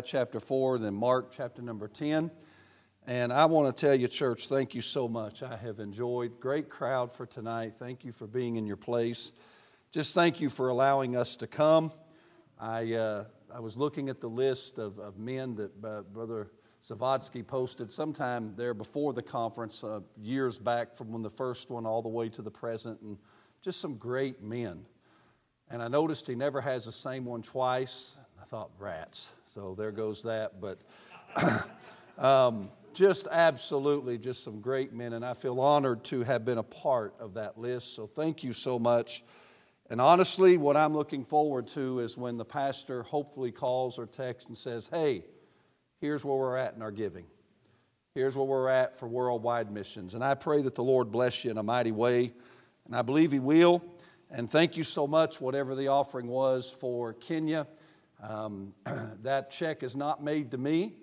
chapter 4, then Mark chapter number 10. And I want to tell you, church, thank you so much. I have enjoyed. Great crowd for tonight. Thank you for being in your place. Just thank you for allowing us to come. I, uh, I was looking at the list of, of men that uh, Brother Zavodsky posted sometime there before the conference, uh, years back from when the first one all the way to the present, and just some great men. And I noticed he never has the same one twice. I thought, rats. So there goes that. But um, just absolutely, just some great men. And I feel honored to have been a part of that list. So thank you so much. And honestly, what I'm looking forward to is when the pastor hopefully calls or texts and says, hey, here's where we're at in our giving. Here's where we're at for worldwide missions. And I pray that the Lord bless you in a mighty way. And I believe He will. And thank you so much, whatever the offering was for Kenya. Um, that check is not made to me.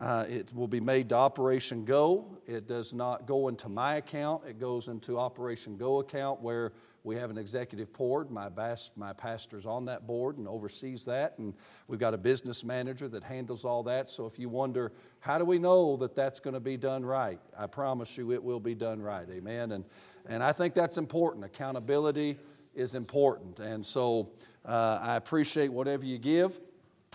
Uh, it will be made to Operation Go. It does not go into my account. It goes into Operation Go account where we have an executive board. My, bas- my pastor's on that board and oversees that. And we've got a business manager that handles all that. So if you wonder, how do we know that that's going to be done right? I promise you it will be done right. Amen. And, and I think that's important. Accountability is important. And so uh, I appreciate whatever you give.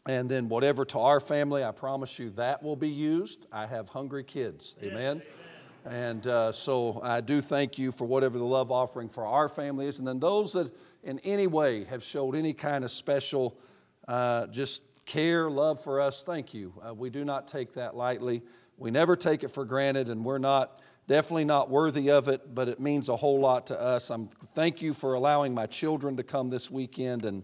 And then whatever to our family, I promise you that will be used. I have hungry kids. Amen. Yes. And uh, so I do thank you for whatever the love offering for our family is. And then those that in any way have showed any kind of special uh, just care, love for us, thank you. Uh, we do not take that lightly. We never take it for granted, and we're not definitely not worthy of it, but it means a whole lot to us. I'm thank you for allowing my children to come this weekend and,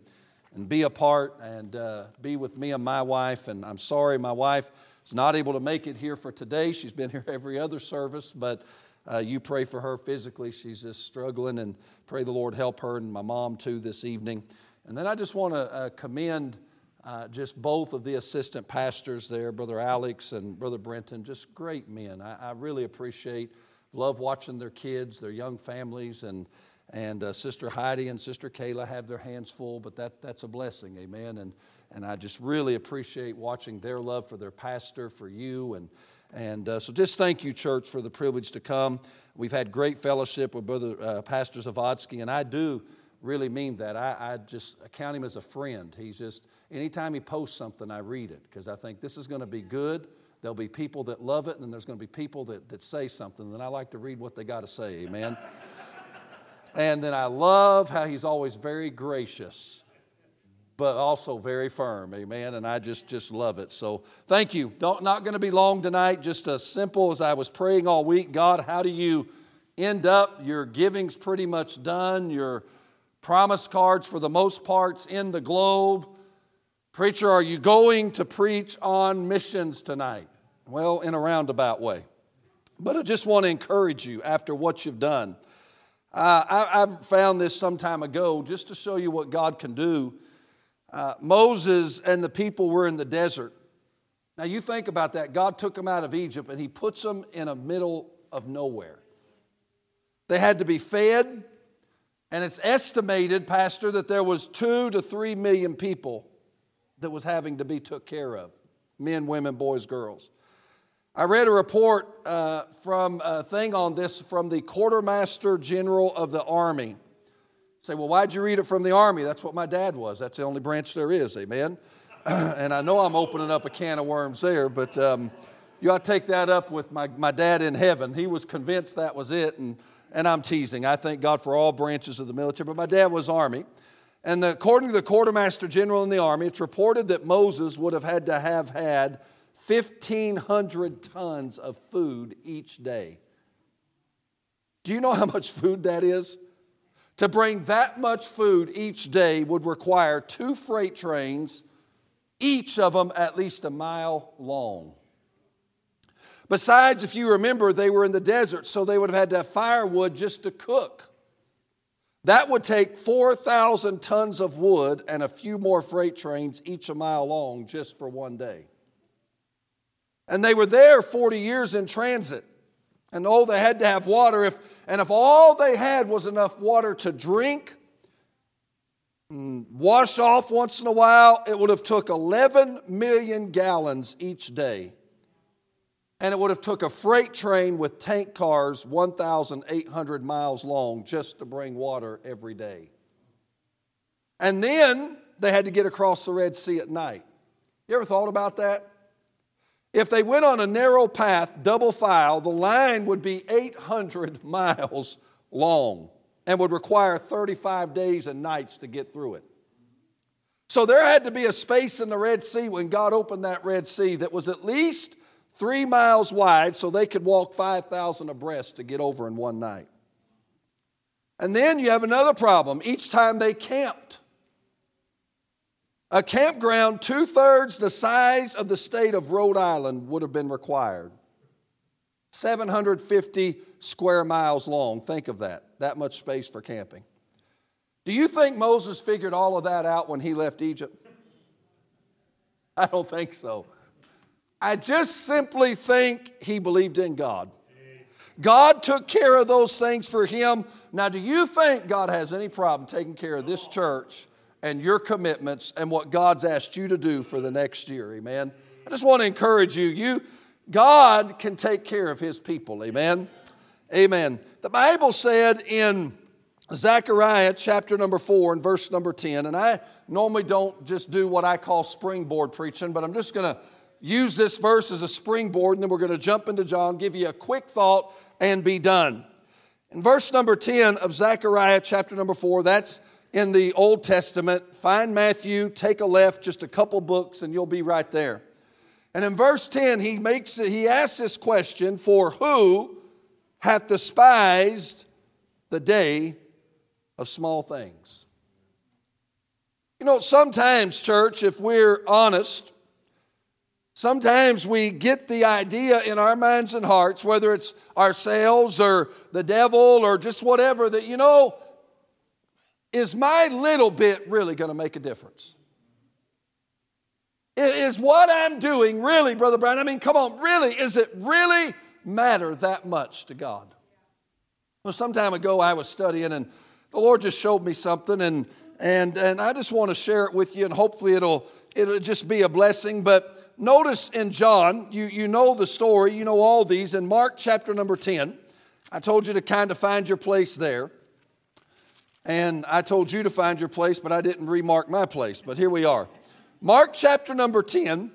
and be a part and uh, be with me and my wife. And I'm sorry my wife is not able to make it here for today. She's been here every other service, but uh, you pray for her physically. She's just struggling, and pray the Lord help her and my mom too this evening. And then I just want to uh, commend uh, just both of the assistant pastors there, Brother Alex and Brother Brenton, just great men. I, I really appreciate, love watching their kids, their young families, and, and uh, Sister Heidi and Sister Kayla have their hands full, but that, that's a blessing, amen. And, and I just really appreciate watching their love for their pastor, for you, and, and uh, so just thank you, church, for the privilege to come. We've had great fellowship with Brother uh, Pastor Zavodsky, and I do really mean that. I, I just count him as a friend. He's just, anytime he posts something, I read it because I think this is going to be good. There'll be people that love it, and then there's going to be people that, that say something, and I like to read what they got to say, amen. and then I love how he's always very gracious, but also very firm, amen. And I just, just love it. So thank you. Don't, not going to be long tonight, just as simple as I was praying all week God, how do you end up? Your giving's pretty much done. Your promise cards for the most parts in the globe. Preacher, are you going to preach on missions tonight? Well, in a roundabout way. But I just want to encourage you after what you've done. Uh, I, I, found this some time ago just to show you what God can do. Uh, Moses and the people were in the desert. Now, you think about that. God took them out of Egypt and He puts them in the middle of nowhere. They had to be fed, and it's estimated, Pastor, that there was two to three million people that was having to be took care of men, women, boys, girls. I read a report uh, from a thing on this from the Quartermaster General of the Army. Say, well, why'd you read it from the Army? That's what my dad was. That's the only branch there is, amen? and I know I'm opening up a can of worms there, but um, you ought to take that up with my, my dad in heaven. He was convinced that was it, and and I'm teasing. I thank God for all branches of the military, but my dad was Army. And the, according to the quartermaster general in the Army, it's reported that Moses would have had to have had 1,500 tons of food each day. Do you know how much food that is? To bring that much food each day would require two freight trains, each of them at least a mile long. Besides, if you remember, they were in the desert, so they would have had to have firewood just to cook. That would take 4,000 tons of wood and a few more freight trains, each a mile long, just for one day. And they were there 40 years in transit. And oh, they had to have water. If, and if all they had was enough water to drink, wash off once in a while, it would have took 11 million gallons each day. And it would have took a freight train with tank cars 1,800 miles long just to bring water every day. And then they had to get across the Red Sea at night. You ever thought about that? If they went on a narrow path, double file, the line would be 800 miles long and would require 35 days and nights to get through it. So there had to be a space in the Red Sea when God opened that Red Sea that was at least three miles wide so they could walk 5,000 abreast to get over in one night. And then you have another problem. Each time they camped, a campground two thirds the size of the state of Rhode Island would have been required. 750 square miles long. Think of that. That much space for camping. Do you think Moses figured all of that out when he left Egypt? I don't think so. I just simply think he believed in God. God took care of those things for him. Now, do you think God has any problem taking care of this church and your commitments and what God's asked you to do for the next year. Amen. I just want to encourage you. You God can take care of his people. Amen. Amen. The Bible said in Zechariah chapter number 4 and verse number 10, and I normally don't just do what I call springboard preaching, but I'm just going to use this verse as a springboard and then we're going to jump into John, give you a quick thought, and be done. In verse number 10 of Zechariah chapter number 4, that's in the Old Testament. Find Matthew, take a left, just a couple books, and you'll be right there. And in verse 10, he makes he asks this question, For who hath despised the day of small things? You know, sometimes, church, if we're honest, Sometimes we get the idea in our minds and hearts, whether it's ourselves or the devil or just whatever, that, you know, is my little bit really going to make a difference? Is what I'm doing really, Brother Bryan? I mean, come on, really, is it really matter that much to God? Well, some time ago I was studying and the Lord just showed me something and and and I just want to share it with you and hopefully it'll it'll just be a blessing. But notice in John, you, you know the story, you know all these. In Mark chapter number 10, I told you to kind of find your place there. And I told you to find your place, but I didn't remark my place. But here we are. Mark chapter number 10.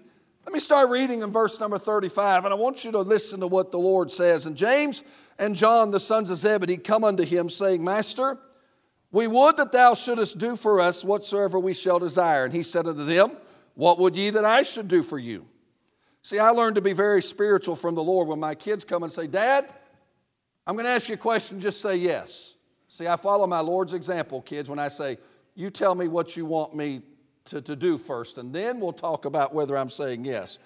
Let me start reading in verse number 35, and I want you to listen to what the Lord says. And James and John, the sons of Zebedee, come unto him, saying, Master, we would that thou shouldest do for us whatsoever we shall desire. And he said unto them, What would ye that I should do for you? See, I learned to be very spiritual from the Lord. When my kids come and say, Dad, I'm going to ask you a question, just say yes. See, I follow my Lord's example, kids, when I say, You tell me what you want me to, to do first, and then we'll talk about whether I'm saying yes.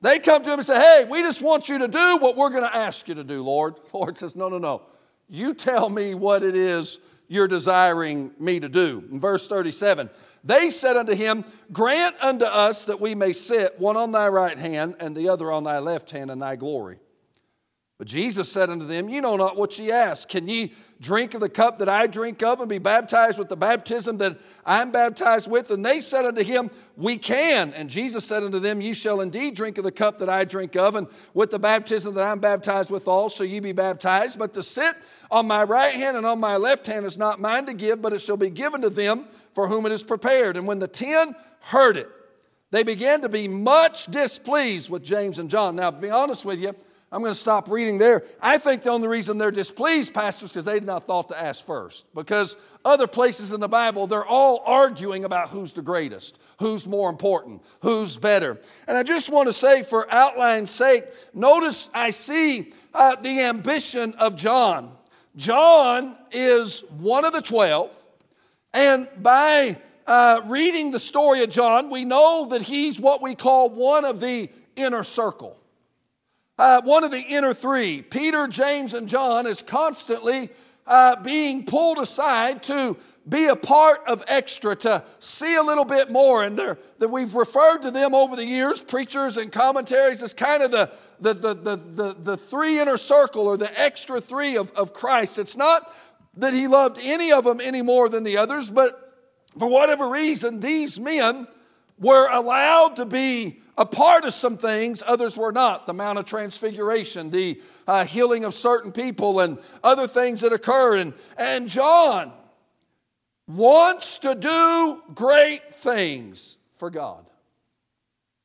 They come to him and say, Hey, we just want you to do what we're going to ask you to do, Lord. Lord says, No, no, no. You tell me what it is you're desiring me to do. In verse 37, they said unto him, Grant unto us that we may sit one on thy right hand and the other on thy left hand in thy glory. But Jesus said unto them, You know not what ye ask. Can ye drink of the cup that I drink of and be baptized with the baptism that I'm baptized with? And they said unto him, We can. And Jesus said unto them, Ye shall indeed drink of the cup that I drink of, and with the baptism that I'm baptized withal shall ye be baptized. But to sit on my right hand and on my left hand is not mine to give, but it shall be given to them for whom it is prepared. And when the ten heard it, they began to be much displeased with James and John. Now, to be honest with you, I'm going to stop reading there. I think the only reason they're displeased, pastors, because they did not thought to ask first. Because other places in the Bible, they're all arguing about who's the greatest, who's more important, who's better. And I just want to say, for outline's sake, notice I see uh, the ambition of John. John is one of the twelve, and by uh, reading the story of John, we know that he's what we call one of the inner circle. Uh, one of the inner three, Peter, James, and John, is constantly uh, being pulled aside to be a part of extra, to see a little bit more. And that we've referred to them over the years, preachers and commentaries, as kind of the, the, the, the, the, the three inner circle or the extra three of, of Christ. It's not that he loved any of them any more than the others, but for whatever reason, these men were allowed to be a part of some things, others were not. The Mount of Transfiguration, the uh, healing of certain people, and other things that occur. And, and John wants to do great things for God.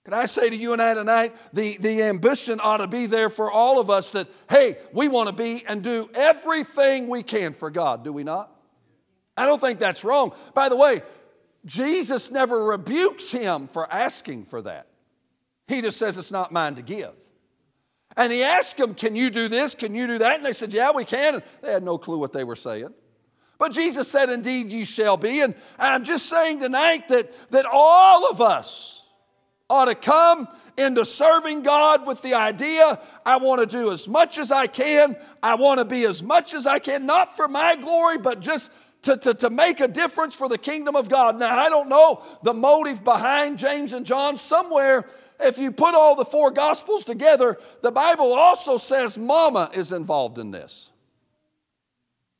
Can I say to you and I tonight, the, the ambition ought to be there for all of us that, hey, we want to be and do everything we can for God, do we not? I don't think that's wrong. By the way, Jesus never rebukes him for asking for that. He just says, It's not mine to give. And he asked them, Can you do this? Can you do that? And they said, Yeah, we can. And they had no clue what they were saying. But Jesus said, Indeed, you shall be. And I'm just saying tonight that, that all of us ought to come into serving God with the idea I want to do as much as I can. I want to be as much as I can, not for my glory, but just to, to, to make a difference for the kingdom of God. Now, I don't know the motive behind James and John. Somewhere, if you put all the four gospels together, the Bible also says mama is involved in this.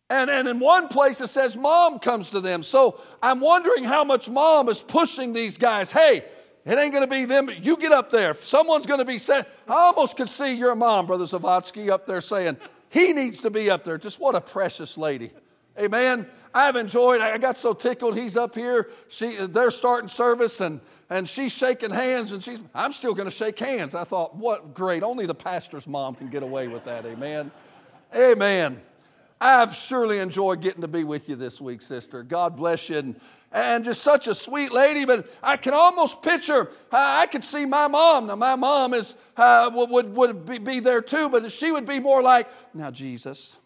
And, and in one place it says mom comes to them. So I'm wondering how much mom is pushing these guys. Hey, it ain't going to be them. You get up there. Someone's going to be saying, I almost could see your mom, Brother Zavodsky, up there saying, he needs to be up there. Just what a precious lady. Amen. I've enjoyed, I got so tickled. He's up here. She, they're starting service and, and she's shaking hands and she's, I'm still going to shake hands. I thought, what great. Only the pastor's mom can get away with that. Amen. Amen. I've surely enjoyed getting to be with you this week, sister. God bless you. And, and just such a sweet lady, but I can almost picture, I could see my mom. Now, my mom is, uh, would, would be, be there too, but she would be more like, now, Jesus,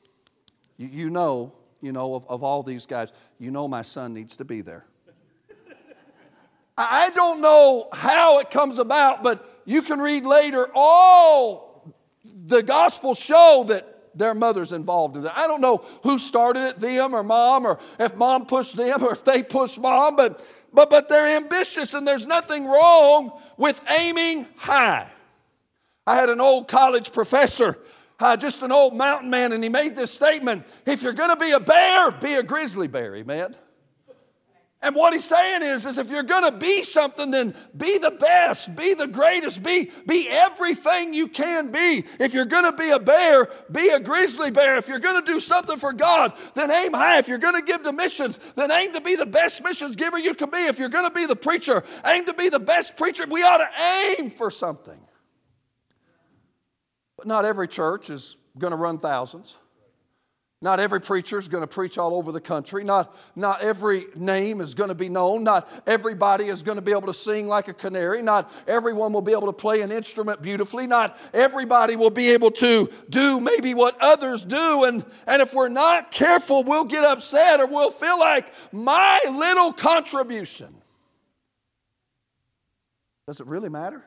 you, you know you know, of, of all these guys, you know my son needs to be there. I don't know how it comes about, but you can read later, all the Gospels show that their mother's involved in that. I don't know who started it, them or mom, or if mom pushed them or if they pushed mom, but, but, but they're ambitious and there's nothing wrong with aiming high. I had an old college professor uh, just an old mountain man, and he made this statement if you're going to be a bear, be a grizzly bear, amen. And what he's saying is, is if you're going to be something, then be the best, be the greatest, be, be everything you can be. If you're going to be a bear, be a grizzly bear. If you're going to do something for God, then aim high. If you're going to give to missions, then aim to be the best missions giver you can be. If you're going to be the preacher, aim to be the best preacher. We ought to aim for something. But not every church is going to run thousands. Not every preacher is going to preach all over the country. Not, not every name is going to be known. Not everybody is going to be able to sing like a canary. Not everyone will be able to play an instrument beautifully. Not everybody will be able to do maybe what others do. And, and if we're not careful, we'll get upset or we'll feel like my little contribution. Does it really matter?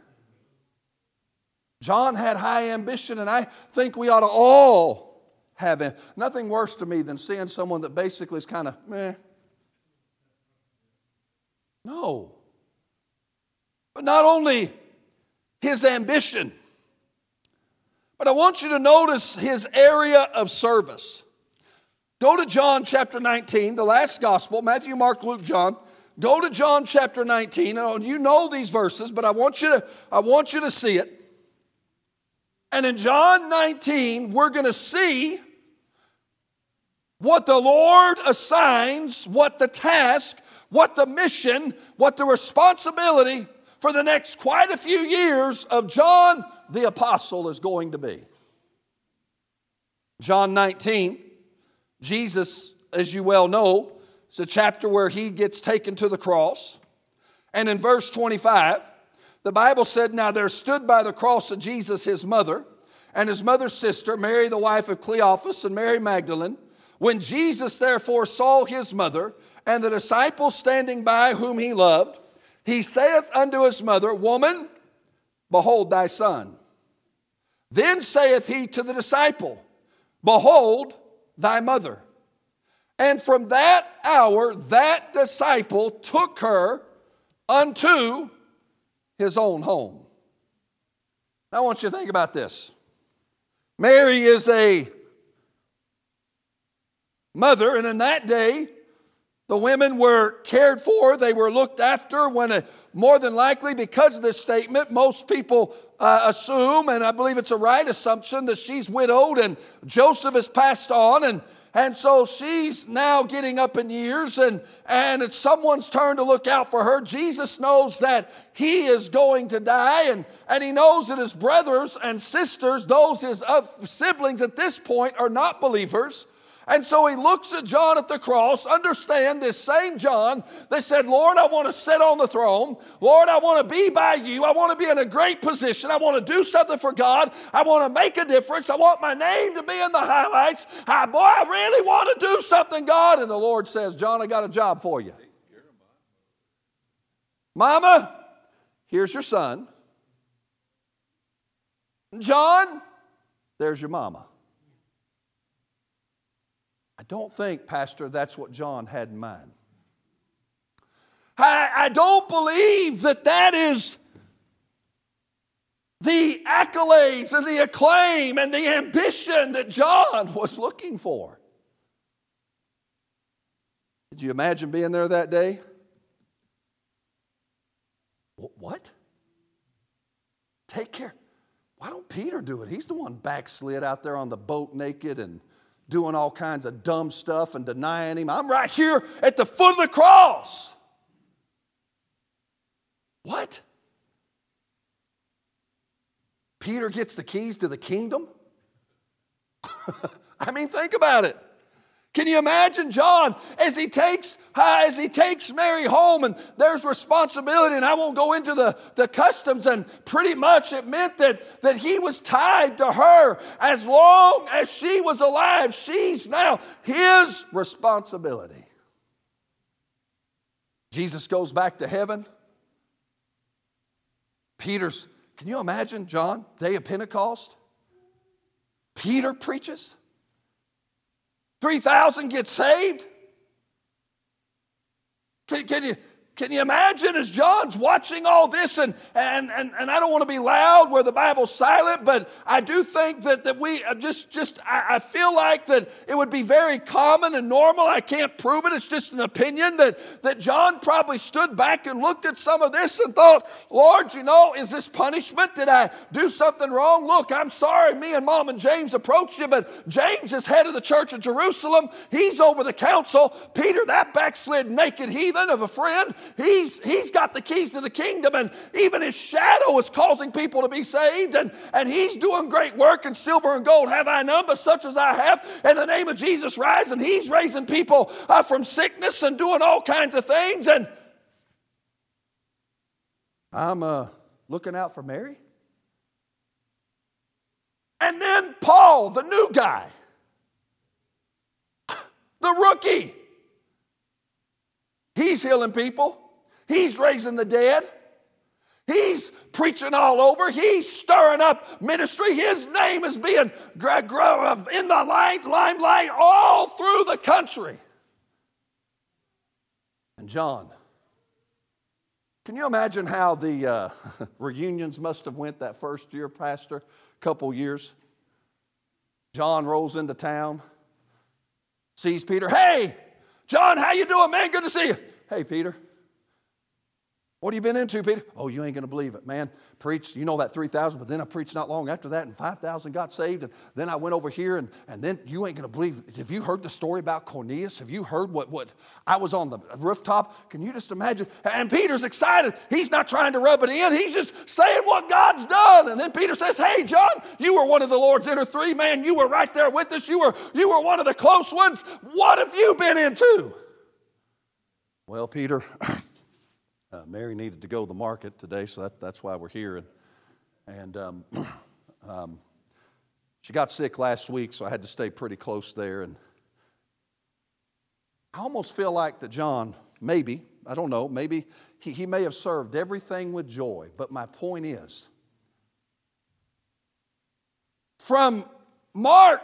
John had high ambition, and I think we ought to all have it. Nothing worse to me than seeing someone that basically is kind of meh. No. But not only his ambition, but I want you to notice his area of service. Go to John chapter 19, the last gospel Matthew, Mark, Luke, John. Go to John chapter 19. And you know these verses, but I want you to, I want you to see it. And in John 19, we're going to see what the Lord assigns, what the task, what the mission, what the responsibility for the next quite a few years of John the Apostle is going to be. John 19, Jesus, as you well know, is a chapter where he gets taken to the cross. And in verse 25, the Bible said, Now there stood by the cross of Jesus his mother and his mother's sister, Mary, the wife of Cleophas, and Mary Magdalene. When Jesus therefore saw his mother and the disciples standing by whom he loved, he saith unto his mother, Woman, behold thy son. Then saith he to the disciple, Behold thy mother. And from that hour, that disciple took her unto his own home. Now, I want you to think about this. Mary is a mother, and in that day, The women were cared for, they were looked after when, uh, more than likely, because of this statement, most people uh, assume, and I believe it's a right assumption, that she's widowed and Joseph has passed on. And, and so she's now getting up in years, and, and it's someone's turn to look out for her. Jesus knows that he is going to die, and, and he knows that his brothers and sisters, those his siblings at this point, are not believers. And so he looks at John at the cross. Understand this same John that said, Lord, I want to sit on the throne. Lord, I want to be by you. I want to be in a great position. I want to do something for God. I want to make a difference. I want my name to be in the highlights. I, boy, I really want to do something, God. And the Lord says, John, I got a job for you. Mama, here's your son. John, there's your mama. Don't think, Pastor, that's what John had in mind. I, I don't believe that that is the accolades and the acclaim and the ambition that John was looking for. Did you imagine being there that day? What? Take care. Why don't Peter do it? He's the one backslid out there on the boat naked and doing all kinds of dumb stuff and denying him. I'm right here at the foot of the cross. What? Peter gets the keys to the kingdom? I mean, think about it. Can you imagine John as he takes uh, as he takes Mary home and there's responsibility and I won't go into the, the customs and pretty much it meant that, that he was tied to her as long as she was alive. She's now his responsibility. Jesus goes back to heaven. Peter's, can you imagine John, day of Pentecost? Peter preaches. 3,000 get saved? Can, can, you, can you imagine as John's watching all this, and, and, and, and I don't want to be loud where the Bible's silent, but I do think that, that we uh, just, just I, I feel like that it would be very common and normal. I can't prove it, it's just an opinion that, that John probably stood back and looked at some of this and thought, Lord, you know, is this punishment? Did I do something wrong? Look, I'm sorry, me and mom and James approached you, but James is head of the church of Jerusalem. He's over the council. Peter, that backslid naked heathen of a friend, He's, he's got the keys to the kingdom, and even his shadow is causing people to be saved. And, and he's doing great work, and silver and gold have I none, but such as I have. In the name of Jesus, rise. And he's raising people uh, from sickness and doing all kinds of things. And I'm uh, looking out for Mary. And then Paul, the new guy, the rookie. He's healing people. He's raising the dead. He's preaching all over. He's stirring up ministry. His name is being in the light, limelight all through the country. And John, can you imagine how the uh, reunions must have went that first year, Pastor? Couple years. John rolls into town, sees Peter. Hey, John, how you doing, man? Good to see you. Hey, Peter. What have you been into, Peter? Oh, you ain't going to believe it, man. Preached, you know that 3,000, but then I preached not long after that, and 5,000 got saved. And then I went over here, and, and then you ain't going to believe. It. Have you heard the story about Cornelius? Have you heard what, what I was on the rooftop? Can you just imagine? And Peter's excited. He's not trying to rub it in, he's just saying what God's done. And then Peter says, Hey, John, you were one of the Lord's inner three, man. You were right there with us. You were, you were one of the close ones. What have you been into? Well, Peter. Uh, Mary needed to go to the market today, so that, that's why we're here. And, and um, um, she got sick last week, so I had to stay pretty close there. And I almost feel like that John, maybe, I don't know, maybe he, he may have served everything with joy. But my point is, from Mark,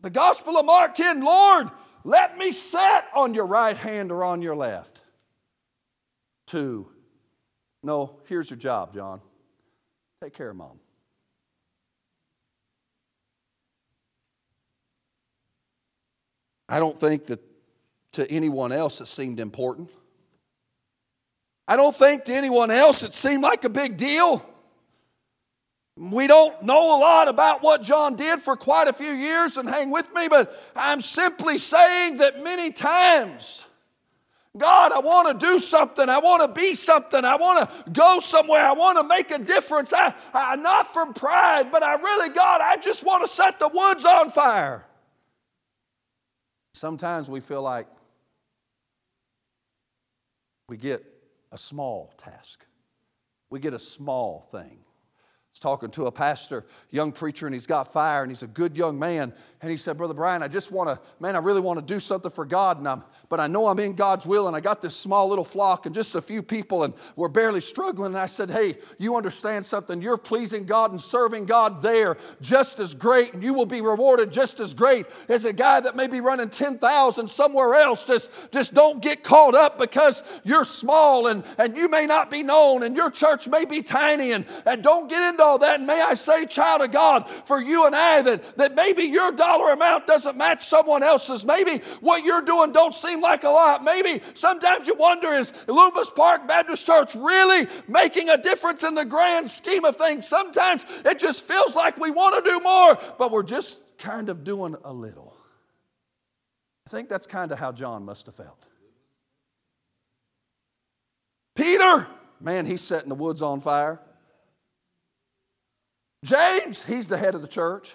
the Gospel of Mark 10, Lord, let me sit on your right hand or on your left to, no, here's your job, John. Take care of mom. I don't think that to anyone else it seemed important. I don't think to anyone else it seemed like a big deal. We don't know a lot about what John did for quite a few years, and hang with me, but I'm simply saying that many times, God, I want to do something. I want to be something. I want to go somewhere. I want to make a difference. I, I, not from pride, but I really, God, I just want to set the woods on fire. Sometimes we feel like we get a small task, we get a small thing talking to a pastor, young preacher, and he's got fire, and he's a good young man. And he said, Brother Bryan, I just want to, man, I really want to do something for God, and I'm, but I know I'm in God's will, and I got this small little flock and just a few people, and we're barely struggling. And I said, Hey, you understand something? You're pleasing God and serving God there just as great, and you will be rewarded just as great as a guy that may be running 10,000 somewhere else. Just, just don't get caught up because you're small and, and you may not be known, and your church may be tiny, and, and don't get into all that. And may I say, child of God, for you and I, that, that maybe your dollar amount doesn't match someone else's. Maybe what you're doing don't seem like a lot. Maybe sometimes you wonder, is Loomis Park Baptist Church really making a difference in the grand scheme of things? Sometimes it just feels like we want to do more, but we're just kind of doing a little. I think that's kind of how John must have felt. Peter, man, he's setting the woods on fire. James, he's the head of the church.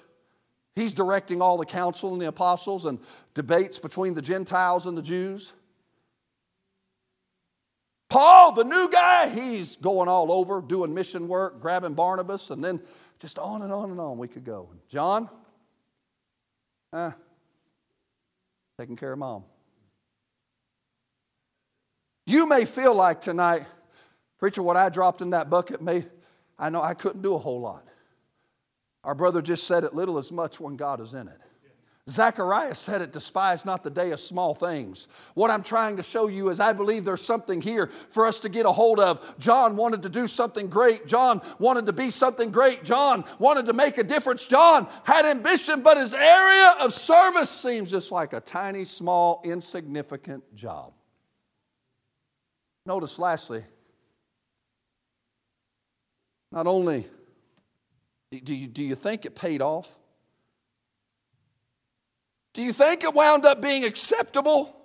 He's directing all the council and the apostles and debates between the Gentiles and the Jews. Paul, the new guy, he's going all over doing mission work, grabbing Barnabas, and then just on and on and on we could go. John, eh, taking care of mom. You may feel like tonight, preacher, what I dropped in that bucket may, I know I couldn't do a whole lot. Our brother just said it little as much when God is in it. Zacharias said it, despise not the day of small things. What I'm trying to show you is I believe there's something here for us to get a hold of. John wanted to do something great. John wanted to be something great. John wanted to make a difference. John had ambition, but his area of service seems just like a tiny, small, insignificant job. Notice, lastly, not only do you, do you think it paid off? Do you think it wound up being acceptable?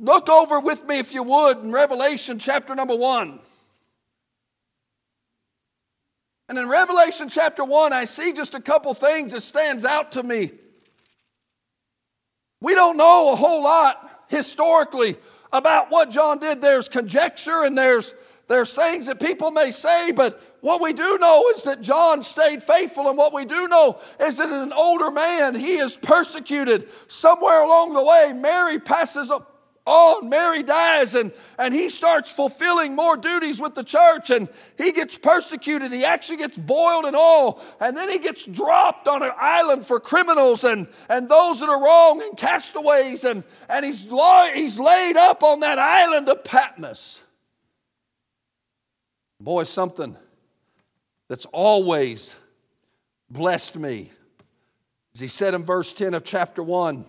Look over with me, if you would, in Revelation chapter number one. And in Revelation chapter 1, I see just a couple things that stands out to me. We don't know a whole lot historically about what John did. There's conjecture and there's there's things that people may say, but what we do know is that John stayed faithful, and what we do know is that an older man, he is persecuted. Somewhere along the way, Mary passes on. Mary dies, and, and he starts fulfilling more duties with the church, and he gets persecuted. He actually gets boiled in oil, and then he gets dropped on an island for criminals and, and those that are wrong and castaways, and, and he's, he's laid up on that island of Patmos. Boy, something that's always blessed me. As he said in verse 10 of chapter 1,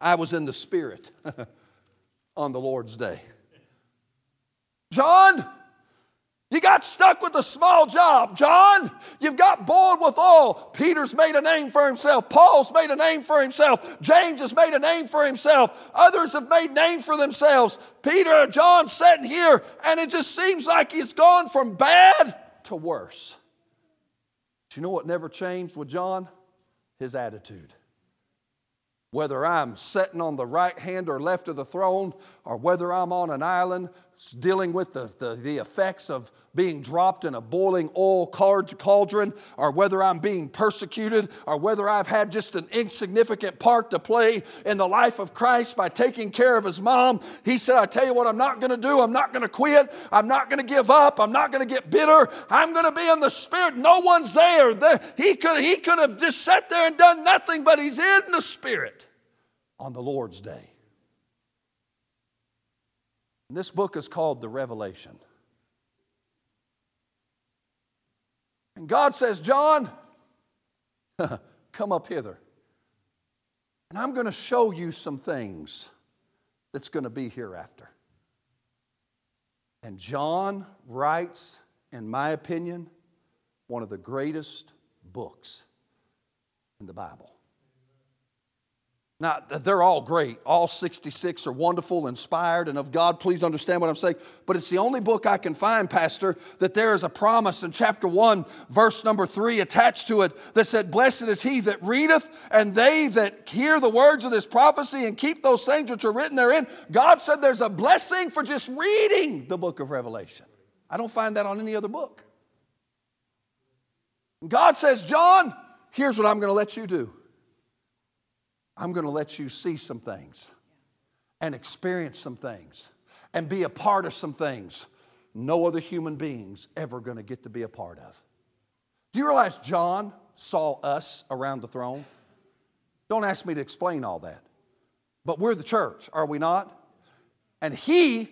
I was in the Spirit on the Lord's day. John, you got stuck with a small job. John, you've got bored with all. Peter's made a name for himself. Paul's made a name for himself. James has made a name for himself. Others have made names for themselves. Peter or John sitting here, and it just seems like he's gone from bad to worse. You know what never changed with John? His attitude. Whether I'm sitting on the right hand or left of the throne, or whether I'm on an island dealing with the, the, the, effects of being dropped in a boiling oil cauldron, or whether I'm being persecuted, or whether I've had just an insignificant part to play in the life of Christ by taking care of his mom. He said, I tell you what, I'm not going to do. I'm not going to quit. I'm not going to give up. I'm not going to get bitter. I'm going to be in the Spirit. No one's there. He could, he could have just sat there and done nothing, but he's in the Spirit on the Lord's day. This book is called The Revelation. And God says, John, come up hither. And I'm going to show you some things that's going to be hereafter. And John writes, in my opinion, one of the greatest books in the Bible. Now, they're all great. All 66 are wonderful, inspired, and of God. Please understand what I'm saying. But it's the only book I can find, Pastor, that there is a promise in chapter 1, verse number 3 attached to it that said, Blessed is he that readeth, and they that hear the words of this prophecy and keep those things which are written therein. God said there's a blessing for just reading the book of Revelation. I don't find that on any other book. God says, John, here's what I'm going to let you do. I'm going to let you see some things and experience some things and be a part of some things no other human beings ever going to get to be a part of. Do you realize John saw us around the throne? Don't ask me to explain all that. But we're the church, are we not? And he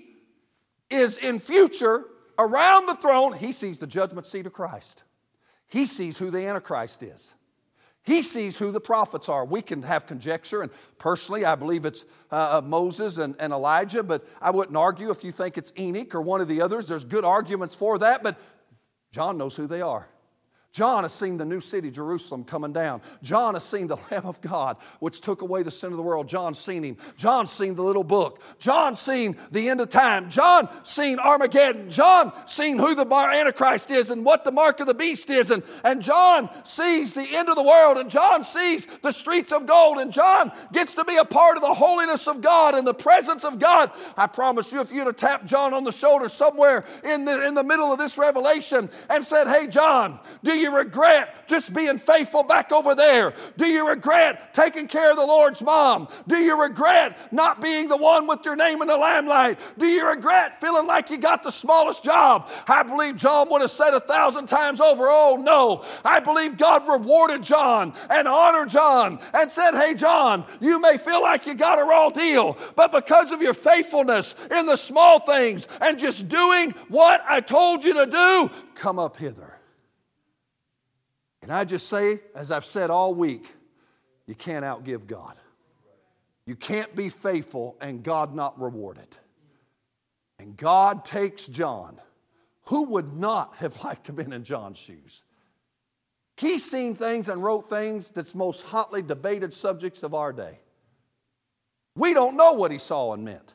is in future around the throne. He sees the judgment seat of Christ. He sees who the Antichrist is. He sees who the prophets are. We can have conjecture, and personally, I believe it's uh, uh, Moses and, and Elijah, but I wouldn't argue if you think it's Enoch or one of the others. There's good arguments for that, but John knows who they are. John has seen the new city, Jerusalem, coming down. John has seen the Lamb of God, which took away the sin of the world. John's seen him. John's seen the little book. John's seen the end of time. John seen Armageddon. John seen who the Antichrist is and what the mark of the beast is. And, and John sees the end of the world. And John sees the streets of gold. And John gets to be a part of the holiness of God and the presence of God. I promise you, if you'd have tapped John on the shoulder somewhere in the, in the middle of this revelation and said, Hey, John, do you you regret just being faithful back over there? Do you regret taking care of the Lord's mom? Do you regret not being the one with your name in the limelight? Do you regret feeling like you got the smallest job? I believe John would have said a thousand times over, Oh no. I believe God rewarded John and honored John and said, Hey, John, you may feel like you got a raw deal, but because of your faithfulness in the small things and just doing what I told you to do, come up hither. And I just say, as I've said all week, you can't outgive God. You can't be faithful and God not reward it. And God takes John. Who would not have liked to have been in John's shoes? He's seen things and wrote things that's most hotly debated subjects of our day. We don't know what he saw and meant.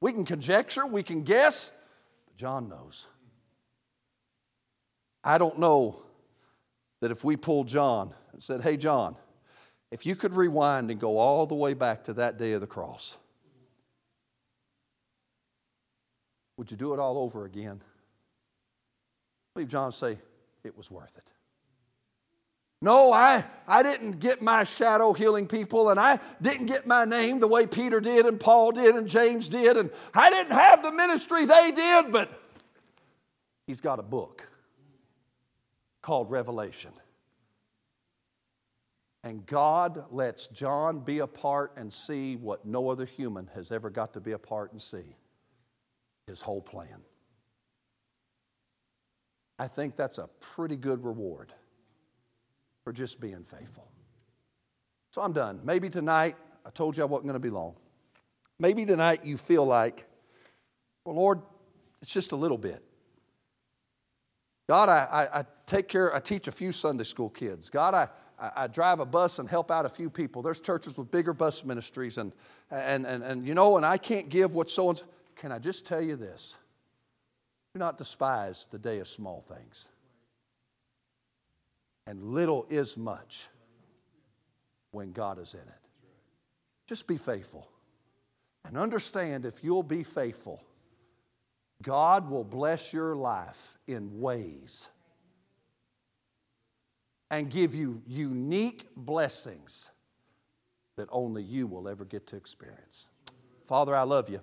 We can conjecture, we can guess, but John knows. I don't know that if we pulled John and said, Hey, John, if you could rewind and go all the way back to that day of the cross, would you do it all over again? I believe John say, It was worth it. No, I, I didn't get my shadow healing people, and I didn't get my name the way Peter did, and Paul did, and James did, and I didn't have the ministry they did, but he's got a book called Revelation. And God lets John be a part and see what no other human has ever got to be a part and see his whole plan. I think that's a pretty good reward for just being faithful. So I'm done. Maybe tonight, I told you I wasn't going to be long. Maybe tonight you feel like, well, Lord, it's just a little bit. God, I, I, I, take care, I teach a few Sunday school kids. God, I, I, drive a bus and help out a few people. There's churches with bigger bus ministries, and, and, and, and you know, and I can't give what so and Can I just tell you this? Do not despise the day of small things. And little is much when God is in it. Just be faithful. And understand if you'll be faithful, God will bless your life in ways and give you unique blessings that only you will ever get to experience. Father, I love you.